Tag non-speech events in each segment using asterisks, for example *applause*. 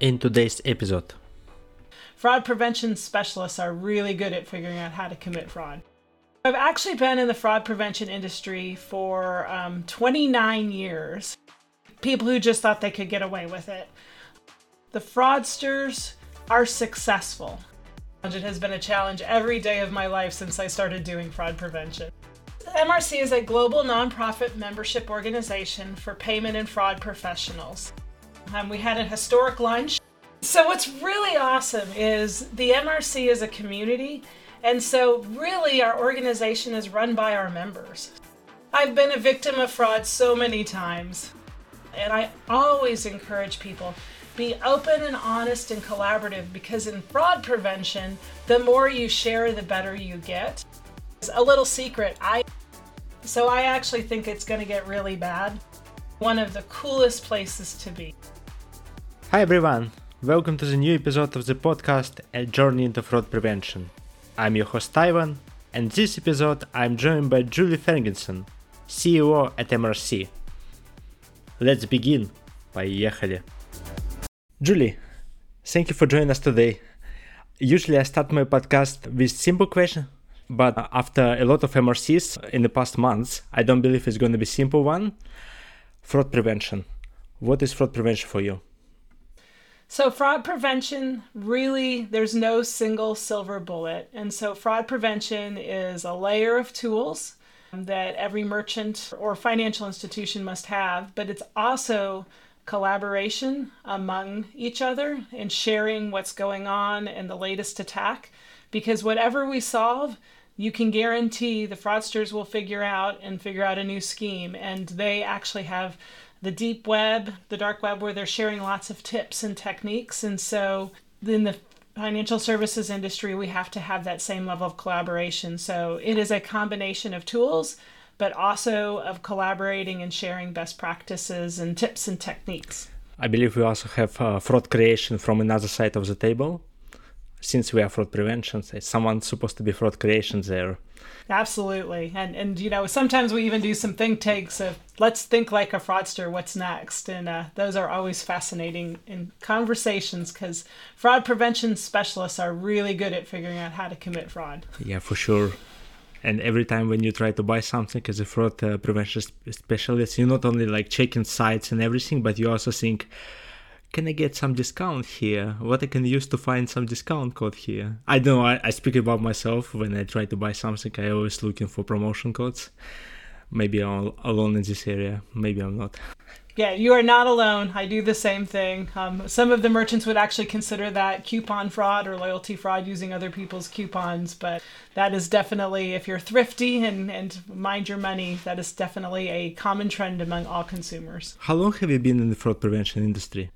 in today's episode. Fraud prevention specialists are really good at figuring out how to commit fraud. I've actually been in the fraud prevention industry for um, 29 years. People who just thought they could get away with it. The fraudsters are successful. It has been a challenge every day of my life since I started doing fraud prevention. MRC is a global nonprofit membership organization for payment and fraud professionals. Um, we had a historic lunch. So, what's really awesome is the MRC is a community, and so really our organization is run by our members. I've been a victim of fraud so many times, and I always encourage people be open and honest and collaborative because in fraud prevention, the more you share, the better you get. It's A little secret, I so I actually think it's going to get really bad one of the coolest places to be. Hi everyone, welcome to the new episode of the podcast A Journey into Fraud Prevention. I'm your host Ivan, and this episode I'm joined by Julie Fergerson, CEO at MRC. Let's begin. Поехали. Julie, thank you for joining us today. Usually I start my podcast with simple question, but after a lot of MRCs in the past months, I don't believe it's going to be simple one. Fraud prevention. What is fraud prevention for you? So, fraud prevention really, there's no single silver bullet. And so, fraud prevention is a layer of tools that every merchant or financial institution must have, but it's also collaboration among each other and sharing what's going on and the latest attack. Because whatever we solve, you can guarantee the fraudsters will figure out and figure out a new scheme. And they actually have the deep web, the dark web, where they're sharing lots of tips and techniques. And so in the financial services industry, we have to have that same level of collaboration. So it is a combination of tools, but also of collaborating and sharing best practices and tips and techniques. I believe we also have uh, fraud creation from another side of the table. Since we are fraud prevention, someone's supposed to be fraud creation there. Absolutely. And and you know, sometimes we even do some think tanks of let's think like a fraudster, what's next? And uh, those are always fascinating in conversations because fraud prevention specialists are really good at figuring out how to commit fraud. Yeah, for sure. And every time when you try to buy something as a fraud uh, prevention specialist, you not only like checking sites and everything, but you also think, can I get some discount here? What I can use to find some discount code here? I don't know. I, I speak about myself when I try to buy something. I always looking for promotion codes. Maybe I'm alone in this area. Maybe I'm not. Yeah, you are not alone. I do the same thing. Um, some of the merchants would actually consider that coupon fraud or loyalty fraud using other people's coupons, but that is definitely, if you're thrifty and, and mind your money, that is definitely a common trend among all consumers. How long have you been in the fraud prevention industry?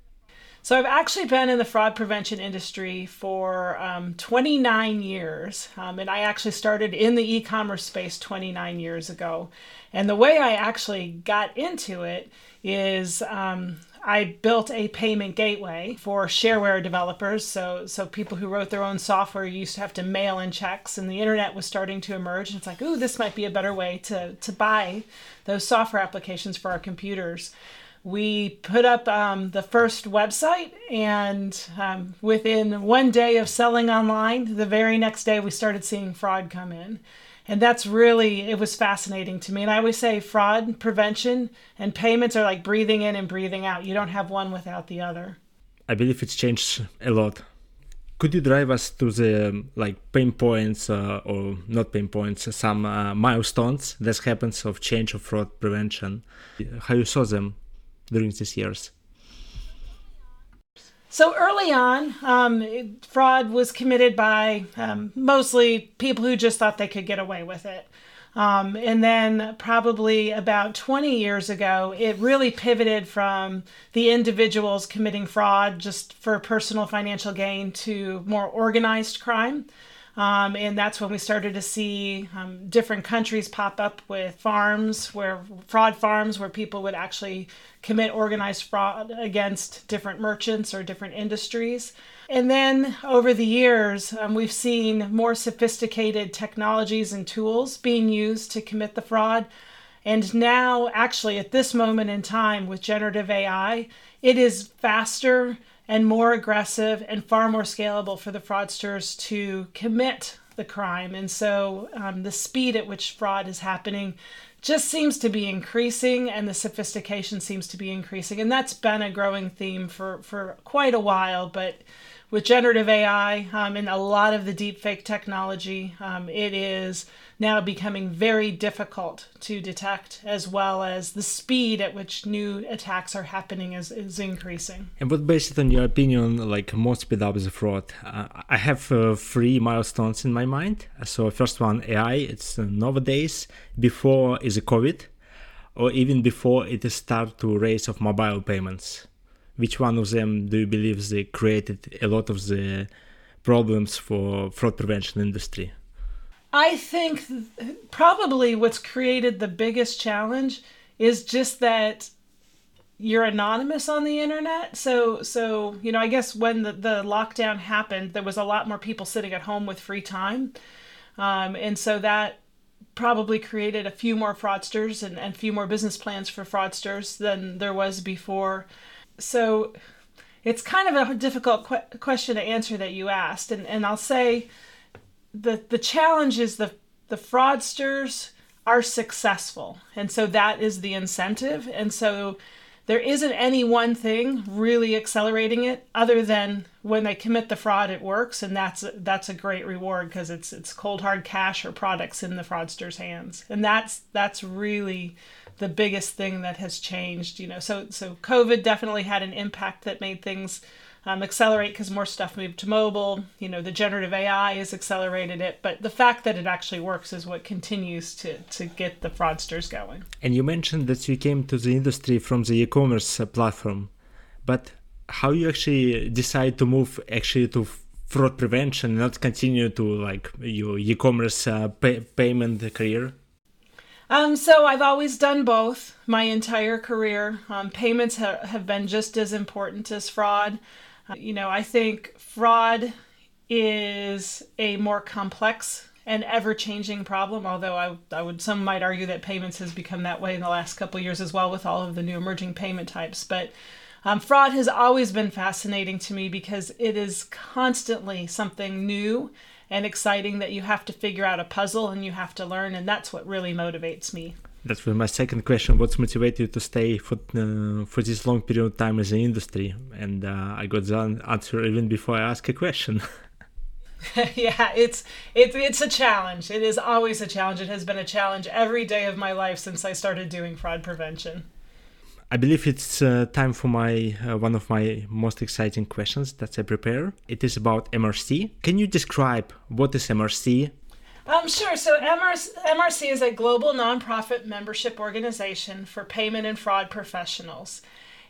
So I've actually been in the fraud prevention industry for um, 29 years, um, and I actually started in the e-commerce space 29 years ago. And the way I actually got into it is um, I built a payment gateway for shareware developers. So, so people who wrote their own software used to have to mail in checks, and the internet was starting to emerge. And it's like, ooh, this might be a better way to to buy those software applications for our computers we put up um, the first website, and um, within one day of selling online, the very next day we started seeing fraud come in. And that's really, it was fascinating to me. And I always say fraud prevention and payments are like breathing in and breathing out. You don't have one without the other. I believe it's changed a lot. Could you drive us to the um, like pain points uh, or not pain points, some uh, milestones that happens of change of fraud prevention? How you saw them? During these years? So early on, um, fraud was committed by um, mostly people who just thought they could get away with it. Um, and then, probably about 20 years ago, it really pivoted from the individuals committing fraud just for personal financial gain to more organized crime. Um, and that's when we started to see um, different countries pop up with farms where fraud farms where people would actually commit organized fraud against different merchants or different industries. And then over the years, um, we've seen more sophisticated technologies and tools being used to commit the fraud. And now, actually, at this moment in time with generative AI, it is faster and more aggressive and far more scalable for the fraudsters to commit the crime. And so um, the speed at which fraud is happening just seems to be increasing and the sophistication seems to be increasing. And that's been a growing theme for, for quite a while. But with generative AI um, and a lot of the deepfake technology, um, it is now becoming very difficult to detect, as well as the speed at which new attacks are happening is, is increasing. And what, based on your opinion, like most speed up the fraud? Uh, I have uh, three milestones in my mind. So first one, AI. It's uh, nowadays. Before is a COVID, or even before it is start to raise of mobile payments. Which one of them do you believe they created a lot of the problems for fraud prevention industry? I think probably what's created the biggest challenge is just that you're anonymous on the internet. So so you know, I guess when the, the lockdown happened, there was a lot more people sitting at home with free time. Um, and so that probably created a few more fraudsters and a few more business plans for fraudsters than there was before. So it's kind of a difficult que- question to answer that you asked. And, and I'll say the the challenge is the the fraudsters are successful and so that is the incentive and so there isn't any one thing really accelerating it other than when they commit the fraud it works and that's that's a great reward because it's it's cold hard cash or products in the fraudsters hands and that's that's really the biggest thing that has changed you know so so covid definitely had an impact that made things um, accelerate because more stuff moved to mobile. You know, the generative AI has accelerated it, but the fact that it actually works is what continues to, to get the fraudsters going. And you mentioned that you came to the industry from the e-commerce uh, platform, but how you actually decide to move actually to fraud prevention, not continue to like your e-commerce uh, pay- payment career? Um, so I've always done both my entire career. Um, payments ha- have been just as important as fraud. You know, I think fraud is a more complex and ever-changing problem. Although I, I would, some might argue that payments has become that way in the last couple years as well, with all of the new emerging payment types. But um, fraud has always been fascinating to me because it is constantly something new and exciting that you have to figure out a puzzle and you have to learn, and that's what really motivates me. That's my second question. What's motivated you to stay for uh, for this long period of time as an industry? And uh, I got the answer even before I asked a question. *laughs* *laughs* yeah, it's it's it's a challenge. It is always a challenge. It has been a challenge every day of my life since I started doing fraud prevention. I believe it's uh, time for my uh, one of my most exciting questions that I prepare. It is about MRC. Can you describe what is MRC um, sure. So MRC, MRC is a global nonprofit membership organization for payment and fraud professionals.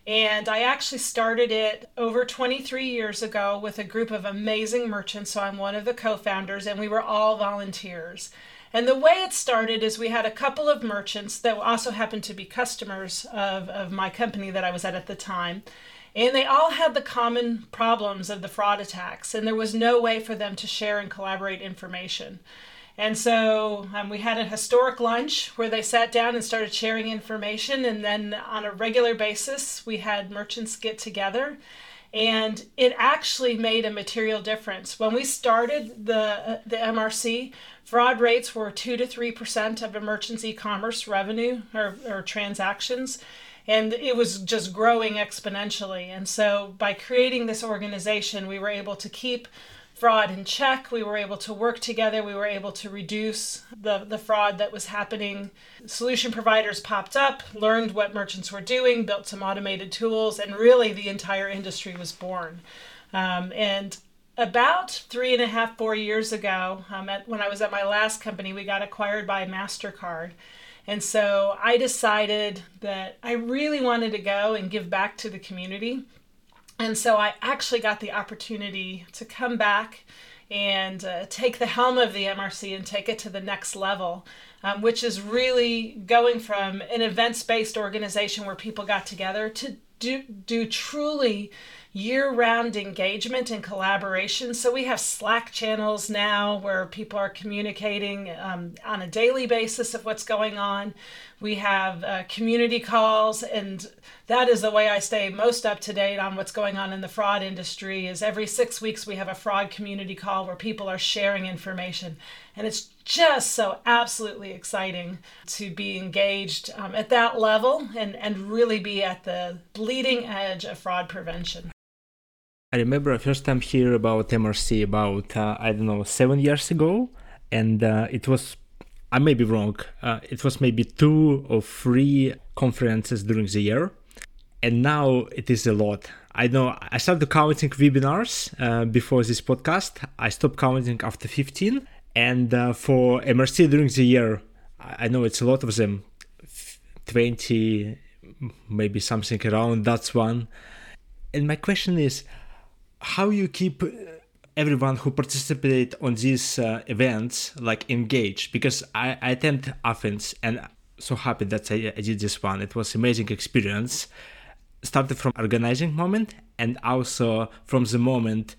And I actually started it over 23 years ago with a group of amazing merchants. So I'm one of the co founders, and we were all volunteers. And the way it started is we had a couple of merchants that also happened to be customers of, of my company that I was at at the time. And they all had the common problems of the fraud attacks, and there was no way for them to share and collaborate information. And so um, we had a historic lunch where they sat down and started sharing information. And then on a regular basis, we had merchants get together. And it actually made a material difference. When we started the, the MRC, fraud rates were 2 to 3% of emergency commerce revenue or, or transactions and it was just growing exponentially. And so by creating this organization, we were able to keep fraud in check. We were able to work together. We were able to reduce the, the fraud that was happening. Solution providers popped up, learned what merchants were doing, built some automated tools, and really the entire industry was born. Um, and about three and a half, four years ago, um, at, when I was at my last company, we got acquired by MasterCard. And so I decided that I really wanted to go and give back to the community. And so I actually got the opportunity to come back and uh, take the helm of the MRC and take it to the next level, um, which is really going from an events based organization where people got together to do, do truly year round engagement and collaboration. So we have Slack channels now where people are communicating um, on a daily basis of what's going on. We have uh, community calls and that is the way I stay most up to date on what's going on in the fraud industry is every 6 weeks we have a fraud community call where people are sharing information and it's just so absolutely exciting to be engaged um, at that level and, and really be at the bleeding edge of fraud prevention. I remember first time hear about MRC about uh, I don't know seven years ago, and uh, it was I may be wrong. Uh, it was maybe two or three conferences during the year, and now it is a lot. I know I started counting webinars uh, before this podcast. I stopped counting after 15, and uh, for MRC during the year, I know it's a lot of them, 20, maybe something around. That's one. And my question is how you keep everyone who participate on these uh, events like engaged? Because I, I attend Athens and so happy that I, I did this one. It was amazing experience. Started from organizing moment and also from the moment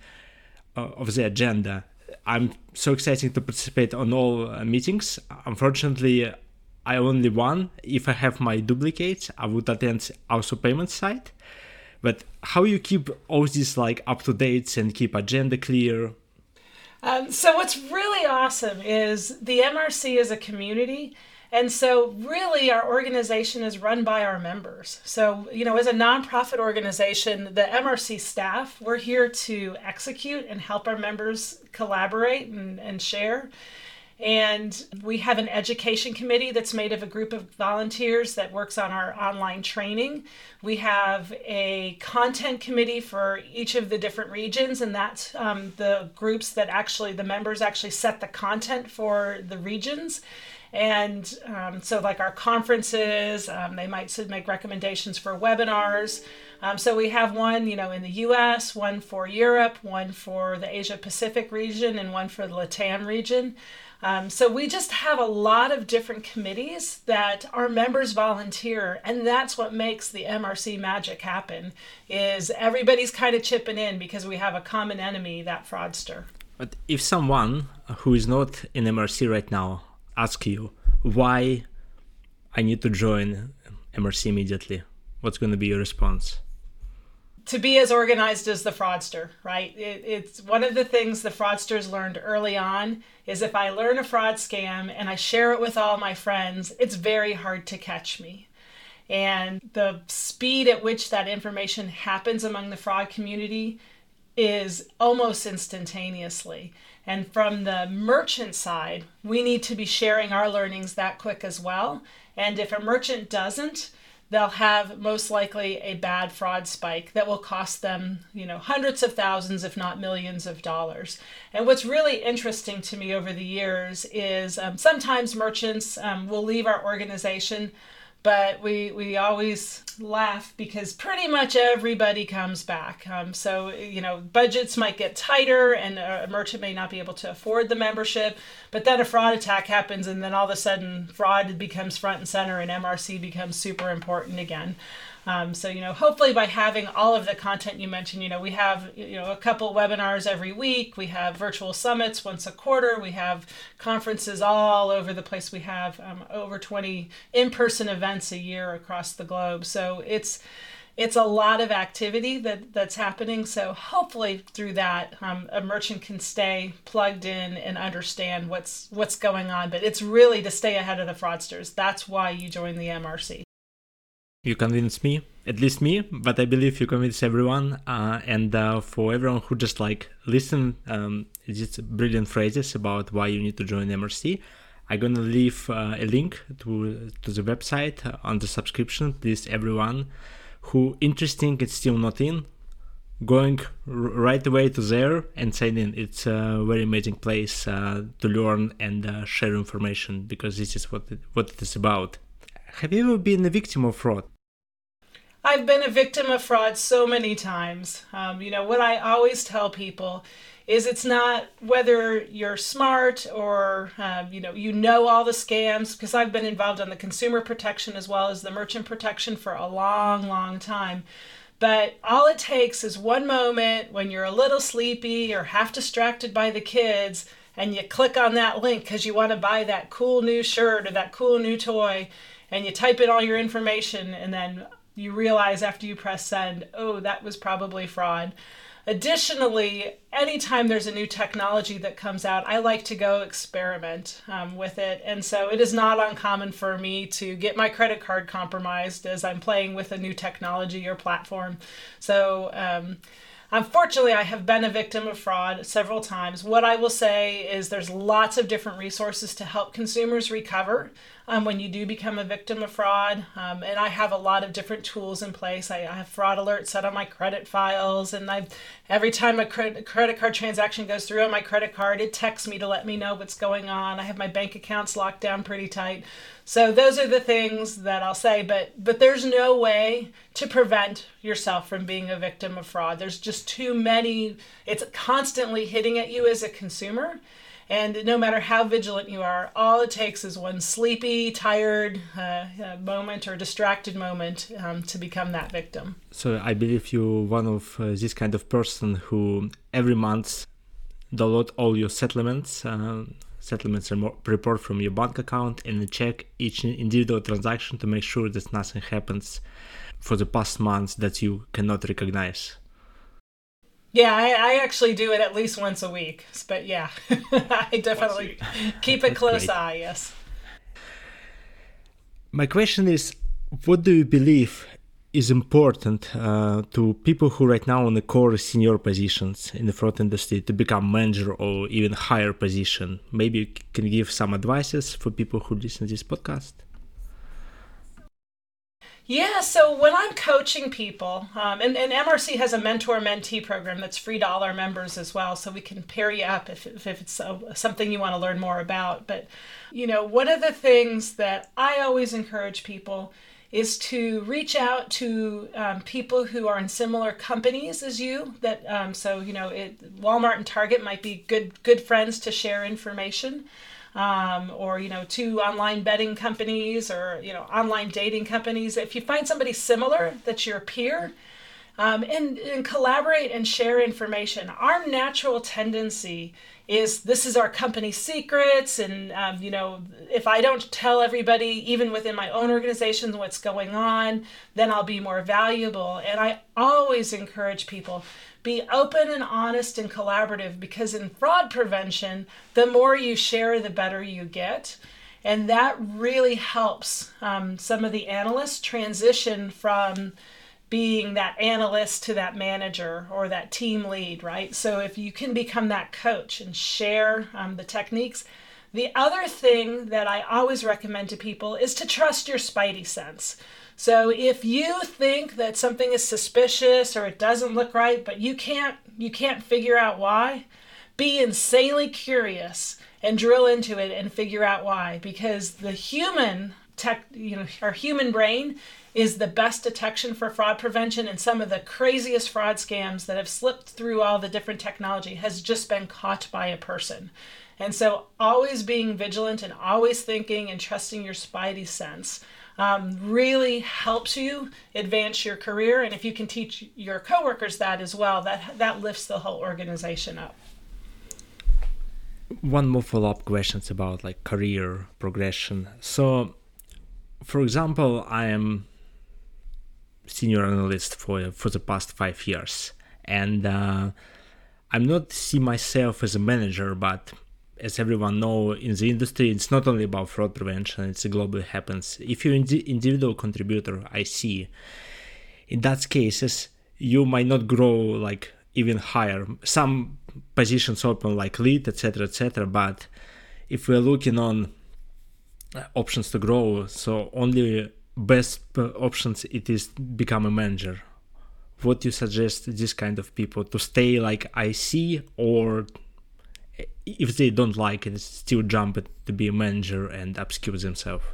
uh, of the agenda. I'm so excited to participate on all uh, meetings. Unfortunately i only one if i have my duplicates i would attend also payment side but how you keep all these like up to dates and keep agenda clear? Um, so what's really awesome is the MRC is a community. And so, really, our organization is run by our members. So, you know, as a nonprofit organization, the MRC staff, we're here to execute and help our members collaborate and, and share. And we have an education committee that's made of a group of volunteers that works on our online training. We have a content committee for each of the different regions, and that's um, the groups that actually, the members actually set the content for the regions. And um, so, like our conferences, um, they might make recommendations for webinars. Um, so we have one, you know, in the U.S., one for Europe, one for the Asia Pacific region, and one for the Latam region. Um, so we just have a lot of different committees that our members volunteer, and that's what makes the MRC magic happen. Is everybody's kind of chipping in because we have a common enemy, that fraudster. But if someone who is not in MRC right now asks you why I need to join MRC immediately, what's going to be your response? To be as organized as the fraudster, right? It, it's one of the things the fraudsters learned early on is if I learn a fraud scam and I share it with all my friends, it's very hard to catch me. And the speed at which that information happens among the fraud community is almost instantaneously. And from the merchant side, we need to be sharing our learnings that quick as well. And if a merchant doesn't, they'll have most likely a bad fraud spike that will cost them, you know, hundreds of thousands, if not millions of dollars. And what's really interesting to me over the years is um, sometimes merchants um, will leave our organization but we we always laugh because pretty much everybody comes back. Um, so you know budgets might get tighter, and a merchant may not be able to afford the membership. But then a fraud attack happens, and then all of a sudden fraud becomes front and center, and MRC becomes super important again. Um, so, you know, hopefully by having all of the content you mentioned, you know, we have, you know, a couple webinars every week. We have virtual summits once a quarter. We have conferences all over the place. We have um, over 20 in-person events a year across the globe. So it's, it's a lot of activity that that's happening. So hopefully through that, um, a merchant can stay plugged in and understand what's what's going on. But it's really to stay ahead of the fraudsters. That's why you join the MRC you convince me at least me but i believe you convince everyone uh, and uh, for everyone who just like listen um, it's brilliant phrases about why you need to join mrc i'm gonna leave uh, a link to to the website on the subscription. Please everyone who interesting and still not in going right away to there and sign in. It's a very amazing place uh, to learn and uh, share information because this is what it, what it is about have you ever been a victim of fraud I've been a victim of fraud so many times. Um, you know, what I always tell people is it's not whether you're smart or um, you know you know all the scams because I've been involved on the consumer protection as well as the merchant protection for a long, long time. But all it takes is one moment when you're a little sleepy or half distracted by the kids and you click on that link because you want to buy that cool new shirt or that cool new toy and you type in all your information and then you realize after you press send, oh, that was probably fraud. Additionally, anytime there's a new technology that comes out, I like to go experiment um, with it. And so it is not uncommon for me to get my credit card compromised as I'm playing with a new technology or platform. So, um, Unfortunately, I have been a victim of fraud several times. What I will say is there's lots of different resources to help consumers recover um, when you do become a victim of fraud. Um, and I have a lot of different tools in place. I, I have fraud alerts set on my credit files, and I every time a credit card transaction goes through on my credit card, it texts me to let me know what's going on. I have my bank accounts locked down pretty tight. So those are the things that I'll say, but but there's no way to prevent yourself from being a victim of fraud. There's just too many. It's constantly hitting at you as a consumer. And no matter how vigilant you are, all it takes is one sleepy, tired uh, uh moment or distracted moment um, to become that victim. So I believe you're one of uh, this kind of person who every month download all your settlements. Uh, settlements report from your bank account and check each individual transaction to make sure that nothing happens for the past months that you cannot recognize. Yeah, I, I actually do it at least once a week. But yeah, *laughs* I definitely *laughs* keep a close great. eye, yes. My question is what do you believe is important uh, to people who right now on the core senior positions in the fraud industry to become manager or even higher position maybe you can give some advices for people who listen to this podcast yeah, so when I'm coaching people, um, and, and MRC has a mentor mentee program that's free to all our members as well, so we can pair you up if, if it's something you want to learn more about. But, you know, one of the things that I always encourage people is to reach out to um, people who are in similar companies as you. That um, so you know, it, Walmart and Target might be good good friends to share information. Um, or you know two online betting companies or you know online dating companies if you find somebody similar that's your peer um, and, and collaborate and share information. Our natural tendency is this is our company secrets and um, you know if i don't tell everybody even within my own organization what's going on then i'll be more valuable. And i always encourage people be open and honest and collaborative because in fraud prevention the more you share the better you get. And that really helps um, some of the analysts transition from being that analyst to that manager or that team lead, right? So if you can become that coach and share um, the techniques. The other thing that I always recommend to people is to trust your spidey sense. So if you think that something is suspicious or it doesn't look right, but you can't you can't figure out why, be insanely curious and drill into it and figure out why because the human tech, you know, our human brain is the best detection for fraud prevention and some of the craziest fraud scams that have slipped through all the different technology has just been caught by a person. And so always being vigilant and always thinking and trusting your spidey sense um, really helps you advance your career. And if you can teach your coworkers that as well, that that lifts the whole organization up. One more follow-up questions about like career progression. So, for example, I am senior analyst for for the past five years, and uh, I'm not see myself as a manager, but as everyone know in the industry, it's not only about fraud prevention; it's globally happens. If you're an individual contributor, I see. In that cases, you might not grow like even higher. Some positions open like lead, etc., etc. But if we're looking on options to grow, so only best options it is become a manager. What you suggest this kind of people to stay like ic or if they don't like it still jump it to be a manager and upskill themselves?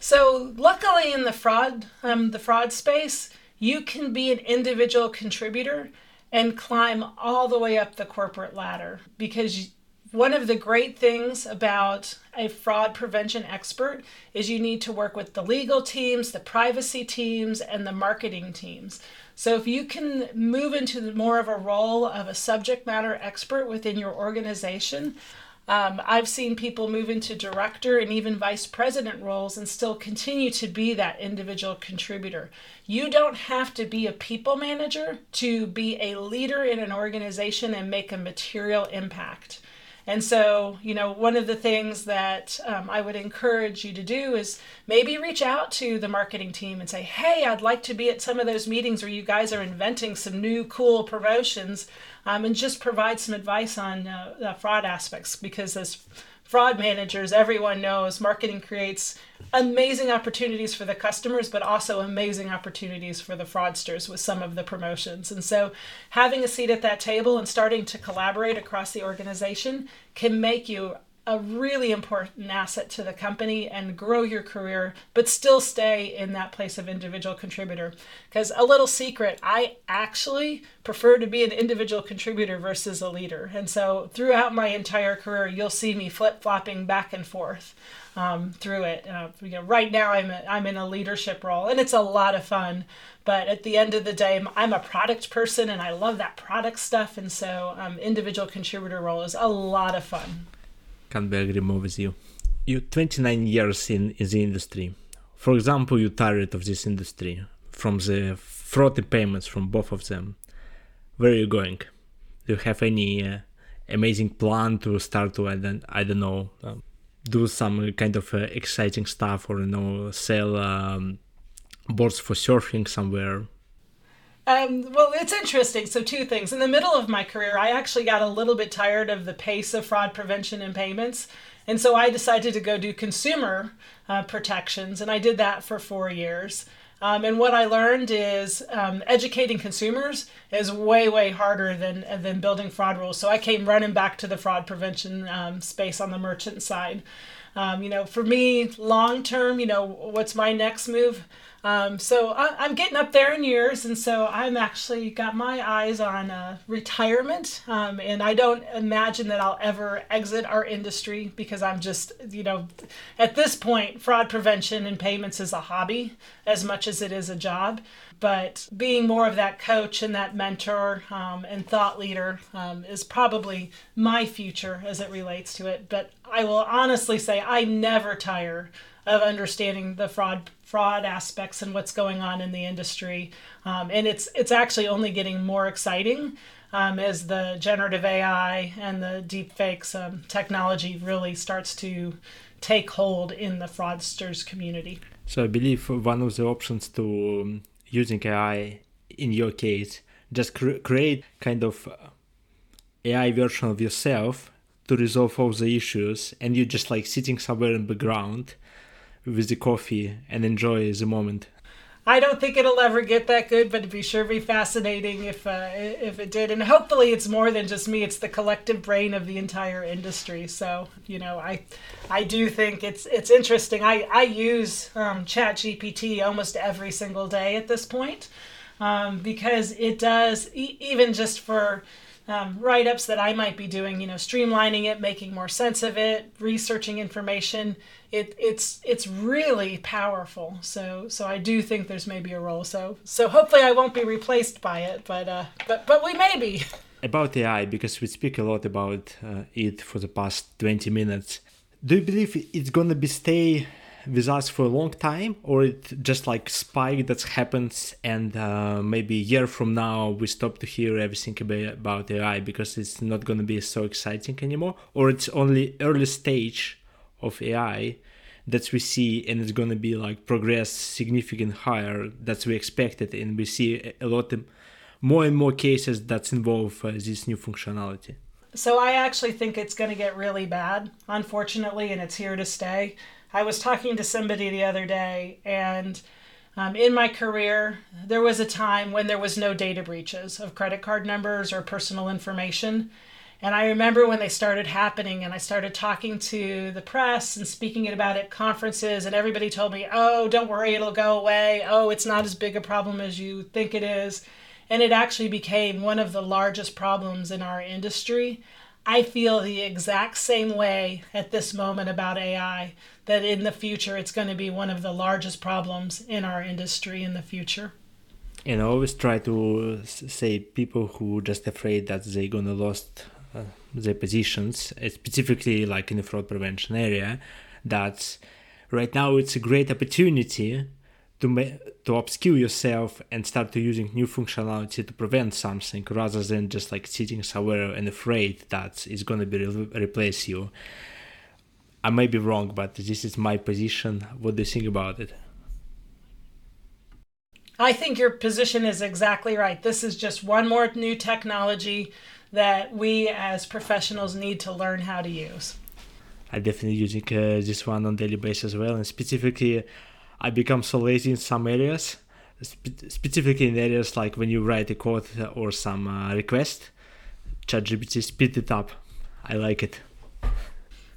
So luckily in the fraud um, the fraud space you can be an individual contributor and climb all the way up the corporate ladder because one of the great things about a fraud prevention expert is you need to work with the legal teams, the privacy teams, and the marketing teams. So if you can move into more of a role of a subject matter expert within your organization, Um, I've seen people move into director and even vice president roles and still continue to be that individual contributor. You don't have to be a people manager to be a leader in an organization and make a material impact. And so, you know, one of the things that um, I would encourage you to do is maybe reach out to the marketing team and say, hey, I'd like to be at some of those meetings where you guys are inventing some new cool promotions um, and just provide some advice on uh, the fraud aspects because as fraud managers, everyone knows marketing creates amazing opportunities for the customers, but also amazing opportunities for the fraudsters with some of the promotions. And so, having a seat at that table and starting to collaborate across the organization can make you a really important asset to the company and grow your career, but still stay in that place of individual contributor. Because a little secret, I actually prefer to be an individual contributor versus a leader. And so throughout my entire career, you'll see me flip flopping back and forth um, through it. Uh, you know, right now I'm a, I'm in a leadership role, and it's a lot of fun. But at the end of the day, I'm a product person, and I love that product stuff. And so um, individual contributor role is a lot of fun can't be agree more with you. You 29 years in, in the industry. For example, you tired of this industry from the fraud payments from both of them. Where are you going? Do you have any uh, amazing plan to start to I don't I don't know um, do some kind of uh, exciting stuff or you know sell um, boards for surfing somewhere? Um, well, it's interesting. So, two things. In the middle of my career, I actually got a little bit tired of the pace of fraud prevention and payments. And so I decided to go do consumer uh, protections, and I did that for four years. Um, and what I learned is um, educating consumers is way, way harder than, than building fraud rules. So I came running back to the fraud prevention um, space on the merchant side. Um, you know, for me, long term, you know, what's my next move? Um, so I, am getting up there in years, and so I'm actually got my eyes on uh, retirement. Um, and I don't imagine that I'll ever exit our industry because I'm just, you know, at this point, fraud prevention and payments is a hobby as much as it is a job. But being more of that coach and that mentor um, and thought leader um, is probably my future as it relates to it. But I will honestly say I never tire of understanding the fraud fraud aspects and what's going on in the industry. Um, and it's it's actually only getting more exciting um, as the generative AI and the deepfakes um, technology really starts to take hold in the fraudsters community. So I believe one of the options to um, using AI in your case just cr- create kind of uh, AI version of yourself to resolve all the issues and you're just like sitting somewhere in the background with the coffee and enjoy the moment. I don't think it'll ever get that good, but it'd be sure be fascinating if uh, if it did. And hopefully, it's more than just me; it's the collective brain of the entire industry. So, you know, I I do think it's it's interesting. I I use um, Chat GPT almost every single day at this point um, because it does e- even just for um, write ups that I might be doing, you know, streamlining it, making more sense of it, researching information. It, it's it's really powerful. So so I do think there's maybe a role. So so hopefully I won't be replaced by it, but uh, but but we may be. *laughs* About AI, because we speak a lot about uh, it for the past 20 minutes. Do you believe it's gonna be stay with us for a long time or it just like spike that happens and uh, maybe a year from now we stop to hear everything about ai because it's not going to be so exciting anymore or it's only early stage of ai that we see and it's going to be like progress significant higher that we expected. And we see a lot of more and more cases that involve uh, this new functionality. So i actually think it's going to get really bad unfortunately and it's here to stay I was talking to somebody the other day, and um, in my career, there was a time when there was no data breaches of credit card numbers or personal information. And I remember when they started happening, and I started talking to the press and speaking about it at conferences, and everybody told me, oh, don't worry, it'll go away. Oh, it's not as big a problem as you think it is. And it actually became one of the largest problems in our industry. I feel the exact same way at this moment about AI that in the future it's going to be one of the largest problems in our industry in the future. And I always try to say people who are just afraid that they're gonna lost uh, the positions, specifically like in the fraud prevention area, that right now it's a great opportunity to ma- to upskill yourself and start to using new functionality to prevent something rather than just like sitting somewhere and afraid that it's going to be re- replace you. I may be wrong, but this is my position. What do you think about it? I think your position is exactly right. This is just one more new technology that we as professionals need to learn how to use. I definitely using uh, this one on daily basis as well, and specifically, I become so lazy in some areas, spe- specifically in areas like when you write a code or some uh, request, ChatGPT speed it up. I like it.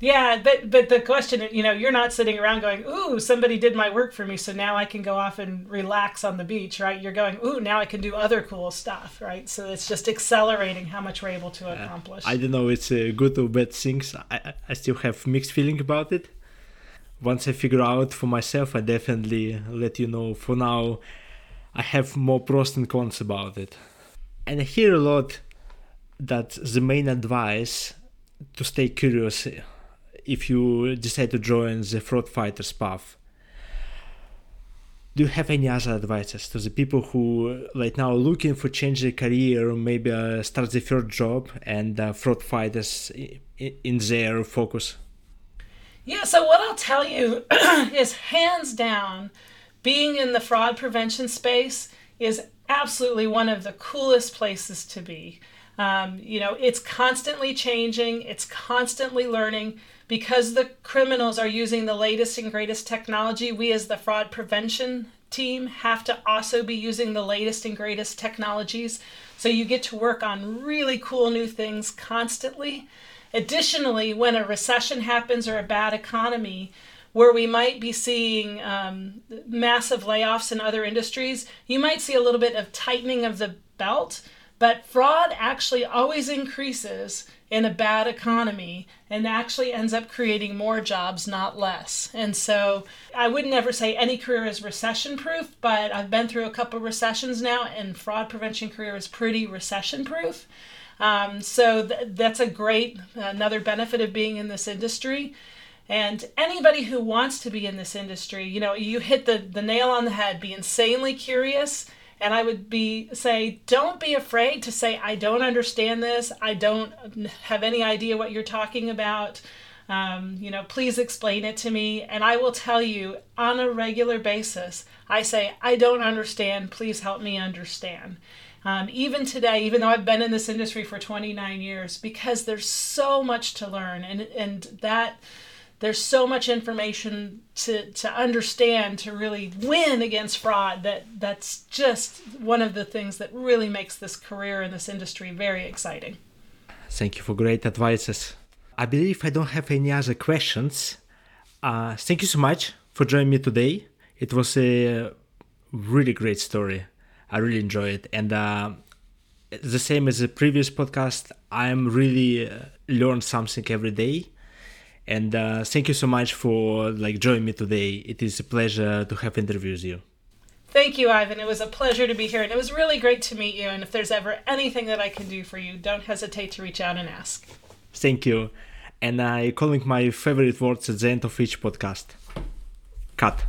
Yeah, but but the question, you know, you're not sitting around going, "Ooh, somebody did my work for me, so now I can go off and relax on the beach," right? You're going, "Ooh, now I can do other cool stuff," right? So it's just accelerating how much we're able to accomplish. Uh, I don't know, it's uh, good or bad things. I I still have mixed feeling about it. Once I figure out for myself, I definitely let you know. For now, I have more pros and cons about it, and I hear a lot that the main advice to stay curious if you decide to join the fraud fighters path do you have any other advices to the people who right now are looking for change their career or maybe uh, start their first job and uh, fraud fighters in their focus yeah so what i'll tell you *clears throat* is hands down being in the fraud prevention space is absolutely one of the coolest places to be um, you know it's constantly changing it's constantly learning because the criminals are using the latest and greatest technology, we as the fraud prevention team have to also be using the latest and greatest technologies. So you get to work on really cool new things constantly. Additionally, when a recession happens or a bad economy, where we might be seeing um, massive layoffs in other industries, you might see a little bit of tightening of the belt, but fraud actually always increases in a bad economy and actually ends up creating more jobs, not less. And so I would never say any career is recession proof, but I've been through a couple recessions now, and fraud prevention career is pretty recession proof. Um, so th- that's a great another benefit of being in this industry. And anybody who wants to be in this industry, you know, you hit the, the nail on the head. Be insanely curious and I would be say, don't be afraid to say, I don't understand this. I don't have any idea what you're talking about. Um, you know, please explain it to me. And I will tell you on a regular basis, I say, I don't understand. Please help me understand. Um, even today, even though I've been in this industry for 29 years, because there's so much to learn, and and that there's so much information to, to understand to really win against fraud that that's just one of the things that really makes this career in this industry very exciting. Thank you for great advices. I believe I don't have any other questions. Uh, thank you so much for joining me today. It was a really great story. I really enjoy it. And uh, the same as the previous podcast, I'm really uh, learn something every day and uh, thank you so much for like joining me today. It is a pleasure to have interviews you. Thank you, Ivan. It was a pleasure to be here, and it was really great to meet you. And if there's ever anything that I can do for you, don't hesitate to reach out and ask. Thank you. And I calling my favorite words at the end of each podcast. Cut.